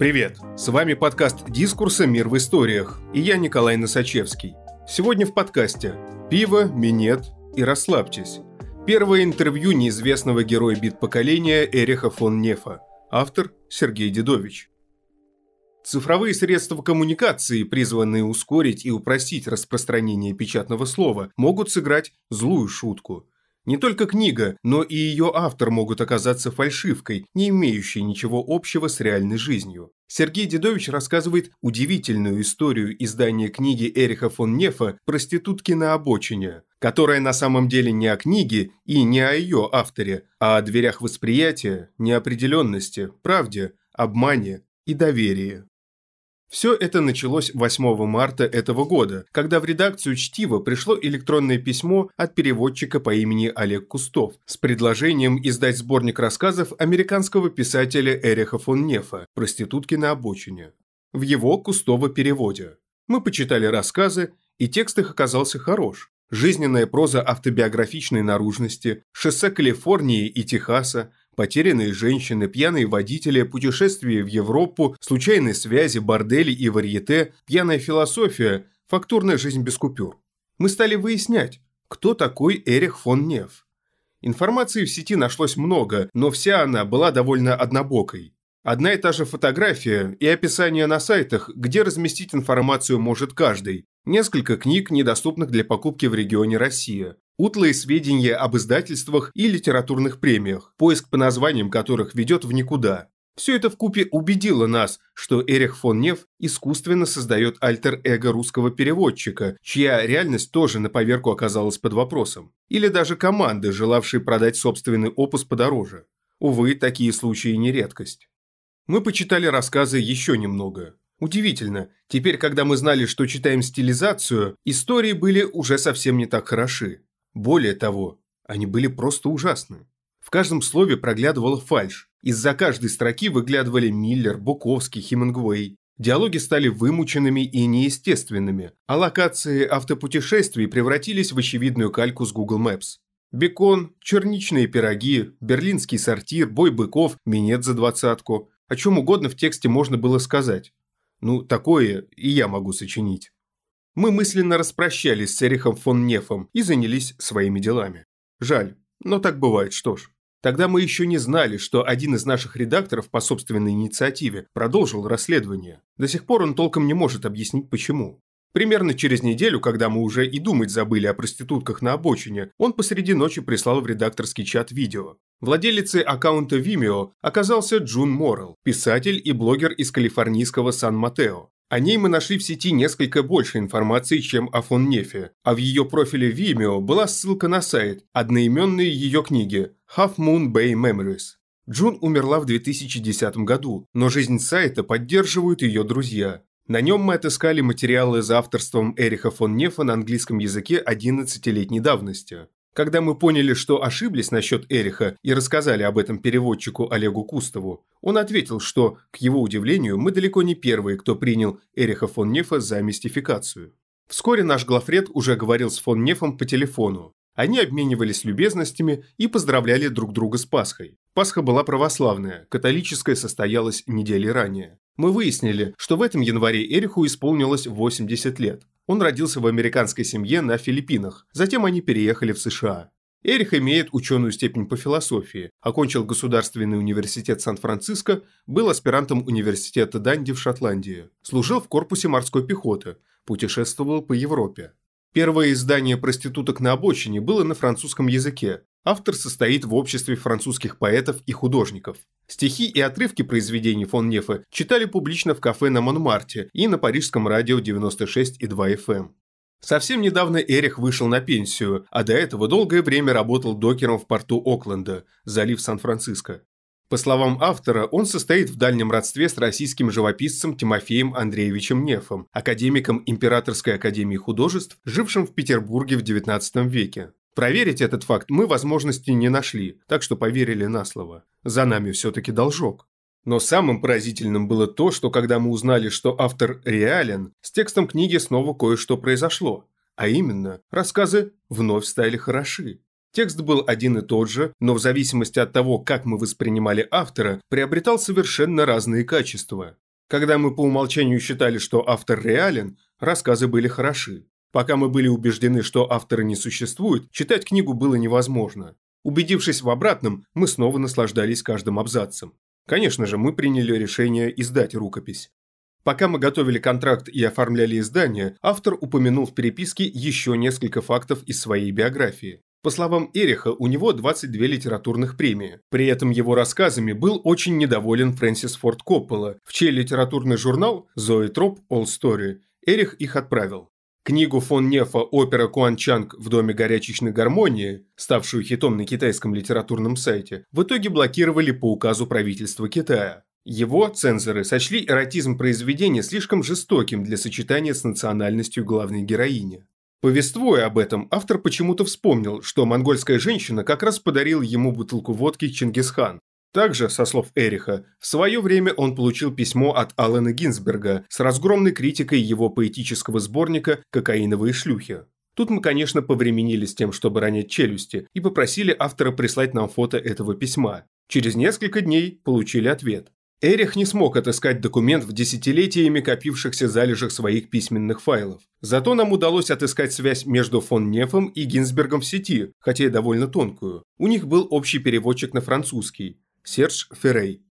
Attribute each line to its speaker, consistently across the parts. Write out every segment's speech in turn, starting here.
Speaker 1: Привет! С вами подкаст «Дискурса. Мир в историях» и я Николай Носачевский. Сегодня в подкасте «Пиво, минет и расслабьтесь». Первое интервью неизвестного героя бит-поколения Эриха фон Нефа. Автор Сергей Дедович. Цифровые средства коммуникации, призванные ускорить и упростить распространение печатного слова, могут сыграть злую шутку. Не только книга, но и ее автор могут оказаться фальшивкой, не имеющей ничего общего с реальной жизнью. Сергей Дедович рассказывает удивительную историю издания книги Эриха фон Нефа «Проститутки на обочине», которая на самом деле не о книге и не о ее авторе, а о дверях восприятия, неопределенности, правде, обмане и доверии. Все это началось 8 марта этого года, когда в редакцию «Чтиво» пришло электронное письмо от переводчика по имени Олег Кустов с предложением издать сборник рассказов американского писателя Эриха фон Нефа «Проститутки на обочине» в его Кустова переводе. Мы почитали рассказы, и текст их оказался хорош. Жизненная проза автобиографичной наружности, шоссе Калифорнии и Техаса, Потерянные женщины, пьяные водители, путешествия в Европу, случайные связи, бордели и варьете, пьяная философия, фактурная жизнь без купюр. Мы стали выяснять, кто такой Эрих фон Неф. Информации в сети нашлось много, но вся она была довольно однобокой. Одна и та же фотография и описание на сайтах, где разместить информацию может каждый. Несколько книг, недоступных для покупки в регионе Россия утлые сведения об издательствах и литературных премиях, поиск по названиям которых ведет в никуда. Все это вкупе убедило нас, что Эрих фон Нев искусственно создает альтер-эго русского переводчика, чья реальность тоже на поверку оказалась под вопросом. Или даже команды, желавшие продать собственный опус подороже. Увы, такие случаи не редкость. Мы почитали рассказы еще немного. Удивительно, теперь, когда мы знали, что читаем стилизацию, истории были уже совсем не так хороши. Более того, они были просто ужасны. В каждом слове проглядывала фальшь. Из-за каждой строки выглядывали Миллер, Буковский, Хемингуэй. Диалоги стали вымученными и неестественными, а локации автопутешествий превратились в очевидную кальку с Google Maps. Бекон, черничные пироги, берлинский сортир, бой быков, минет за двадцатку. О чем угодно в тексте можно было сказать. Ну, такое и я могу сочинить. Мы мысленно распрощались с Эрихом фон Нефом и занялись своими делами. Жаль, но так бывает, что ж. Тогда мы еще не знали, что один из наших редакторов по собственной инициативе продолжил расследование. До сих пор он толком не может объяснить почему. Примерно через неделю, когда мы уже и думать забыли о проститутках на обочине, он посреди ночи прислал в редакторский чат видео. Владелицей аккаунта Vimeo оказался Джун Моррелл, писатель и блогер из калифорнийского Сан-Матео. О ней мы нашли в сети несколько больше информации, чем о фон Нефе, а в ее профиле Vimeo была ссылка на сайт, одноименные ее книги Half Moon Bay Memories. Джун умерла в 2010 году, но жизнь сайта поддерживают ее друзья. На нем мы отыскали материалы за авторством Эриха фон Нефа на английском языке 11-летней давности. Когда мы поняли, что ошиблись насчет Эриха и рассказали об этом переводчику Олегу Кустову, он ответил, что, к его удивлению, мы далеко не первые, кто принял Эриха фон Нефа за мистификацию. Вскоре наш главред уже говорил с фон Нефом по телефону. Они обменивались любезностями и поздравляли друг друга с Пасхой. Пасха была православная, католическая состоялась недели ранее. Мы выяснили, что в этом январе Эриху исполнилось 80 лет. Он родился в американской семье на Филиппинах, затем они переехали в США. Эрих имеет ученую степень по философии, окончил Государственный университет Сан-Франциско, был аспирантом университета Данди в Шотландии, служил в корпусе морской пехоты, путешествовал по Европе. Первое издание «Проституток на обочине» было на французском языке, Автор состоит в обществе французских поэтов и художников. Стихи и отрывки произведений фон Нефа читали публично в кафе на Монмарте и на парижском радио 96,2 FM. Эм. Совсем недавно Эрих вышел на пенсию, а до этого долгое время работал докером в порту Окленда, залив Сан-Франциско. По словам автора, он состоит в дальнем родстве с российским живописцем Тимофеем Андреевичем Нефом, академиком Императорской академии художеств, жившим в Петербурге в XIX веке. Проверить этот факт мы возможности не нашли, так что поверили на слово. За нами все-таки должок. Но самым поразительным было то, что когда мы узнали, что автор реален, с текстом книги снова кое-что произошло. А именно, рассказы вновь стали хороши. Текст был один и тот же, но в зависимости от того, как мы воспринимали автора, приобретал совершенно разные качества. Когда мы по умолчанию считали, что автор реален, рассказы были хороши. Пока мы были убеждены, что автора не существует, читать книгу было невозможно. Убедившись в обратном, мы снова наслаждались каждым абзацем. Конечно же, мы приняли решение издать рукопись. Пока мы готовили контракт и оформляли издание, автор упомянул в переписке еще несколько фактов из своей биографии. По словам Эриха, у него 22 литературных премии. При этом его рассказами был очень недоволен Фрэнсис Форд Коппола, в чей литературный журнал «Зоэтроп All Story» Эрих их отправил. Книгу фон Нефа «Опера Куан Чанг в доме горячечной гармонии», ставшую хитом на китайском литературном сайте, в итоге блокировали по указу правительства Китая. Его цензоры сочли эротизм произведения слишком жестоким для сочетания с национальностью главной героини. Повествуя об этом, автор почему-то вспомнил, что монгольская женщина как раз подарила ему бутылку водки Чингисхан. Также, со слов Эриха, в свое время он получил письмо от Алана Гинзберга с разгромной критикой его поэтического сборника «Кокаиновые шлюхи». Тут мы, конечно, повременили с тем, чтобы ронять челюсти, и попросили автора прислать нам фото этого письма. Через несколько дней получили ответ. Эрих не смог отыскать документ в десятилетиями копившихся залежах своих письменных файлов. Зато нам удалось отыскать связь между фон Нефом и Гинзбергом в сети, хотя и довольно тонкую. У них был общий переводчик на французский – Серж Феррей.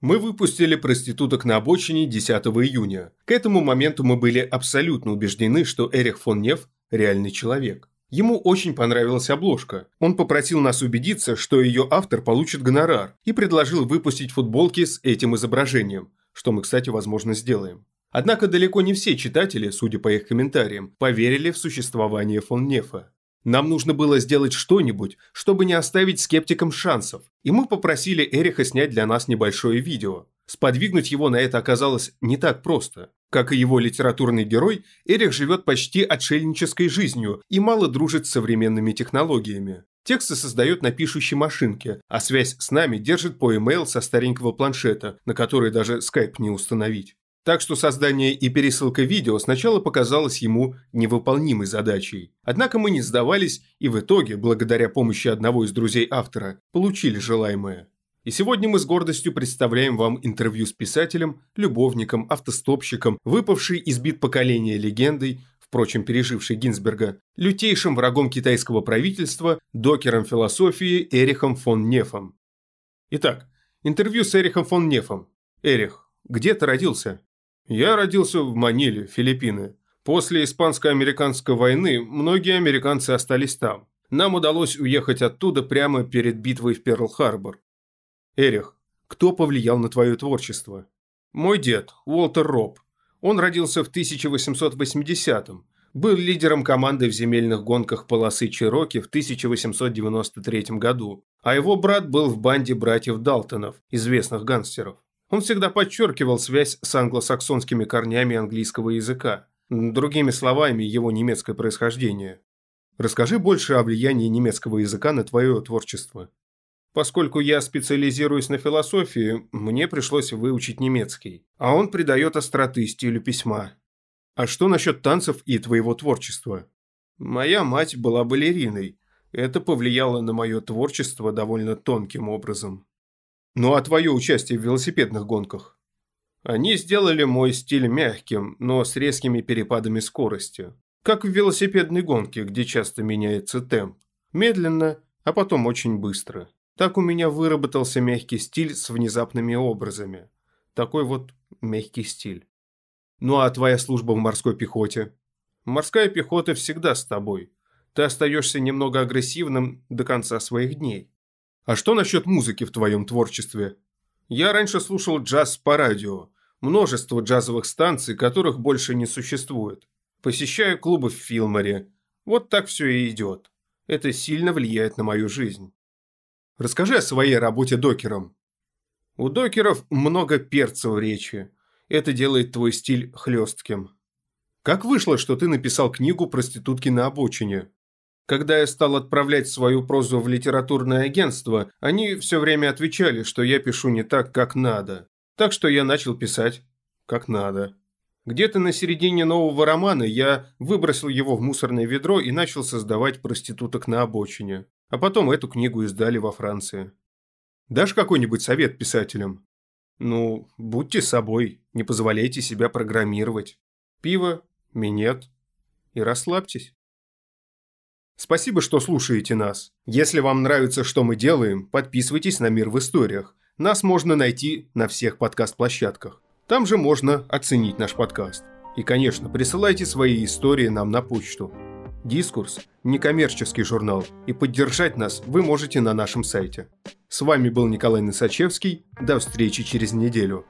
Speaker 1: Мы выпустили «Проституток на обочине» 10 июня. К этому моменту мы были абсолютно убеждены, что Эрих фон Неф – реальный человек. Ему очень понравилась обложка. Он попросил нас убедиться, что ее автор получит гонорар, и предложил выпустить футболки с этим изображением, что мы, кстати, возможно, сделаем. Однако далеко не все читатели, судя по их комментариям, поверили в существование фон Нефа. Нам нужно было сделать что-нибудь, чтобы не оставить скептикам шансов, и мы попросили Эриха снять для нас небольшое видео. Сподвигнуть его на это оказалось не так просто. Как и его литературный герой, Эрих живет почти отшельнической жизнью и мало дружит с современными технологиями. Тексты создает на пишущей машинке, а связь с нами держит по e-mail со старенького планшета, на который даже скайп не установить. Так что создание и пересылка видео сначала показалось ему невыполнимой задачей. Однако мы не сдавались и в итоге, благодаря помощи одного из друзей автора, получили желаемое. И сегодня мы с гордостью представляем вам интервью с писателем, любовником, автостопщиком, выпавшей из бит поколения легендой, впрочем, пережившей Гинзберга, лютейшим врагом китайского правительства, докером философии Эрихом фон Нефом. Итак, интервью с Эрихом фон Нефом. Эрих, где ты родился? Я родился в Маниле, Филиппины. После испанско-американской войны многие американцы остались там. Нам удалось уехать оттуда прямо перед битвой в Перл-Харбор. Эрих, кто повлиял на твое творчество? Мой дед, Уолтер Роб. Он родился в 1880-м. Был лидером команды в земельных гонках полосы Чироки в 1893 году, а его брат был в банде братьев Далтонов, известных гангстеров. Он всегда подчеркивал связь с англосаксонскими корнями английского языка, другими словами, его немецкое происхождение. Расскажи больше о влиянии немецкого языка на твое творчество. Поскольку я специализируюсь на философии, мне пришлось выучить немецкий, а он придает остроты стилю письма. А что насчет танцев и твоего творчества? Моя мать была балериной. Это повлияло на мое творчество довольно тонким образом. Ну а твое участие в велосипедных гонках? Они сделали мой стиль мягким, но с резкими перепадами скорости. Как в велосипедной гонке, где часто меняется темп. Медленно, а потом очень быстро. Так у меня выработался мягкий стиль с внезапными образами. Такой вот мягкий стиль. Ну а твоя служба в морской пехоте? Морская пехота всегда с тобой. Ты остаешься немного агрессивным до конца своих дней. А что насчет музыки в твоем творчестве? Я раньше слушал джаз по радио. Множество джазовых станций, которых больше не существует. Посещаю клубы в Филморе. Вот так все и идет. Это сильно влияет на мою жизнь. Расскажи о своей работе докером. У докеров много перца в речи. Это делает твой стиль хлестким. Как вышло, что ты написал книгу «Проститутки на обочине»? Когда я стал отправлять свою прозу в литературное агентство, они все время отвечали, что я пишу не так, как надо. Так что я начал писать как надо. Где-то на середине нового романа я выбросил его в мусорное ведро и начал создавать проституток на обочине. А потом эту книгу издали во Франции. Дашь какой-нибудь совет писателям? Ну, будьте собой, не позволяйте себя программировать. Пиво, минет и расслабьтесь. Спасибо, что слушаете нас. Если вам нравится, что мы делаем, подписывайтесь на «Мир в историях». Нас можно найти на всех подкаст-площадках. Там же можно оценить наш подкаст. И, конечно, присылайте свои истории нам на почту. Дискурс – некоммерческий журнал, и поддержать нас вы можете на нашем сайте. С вами был Николай Носачевский. До встречи через неделю.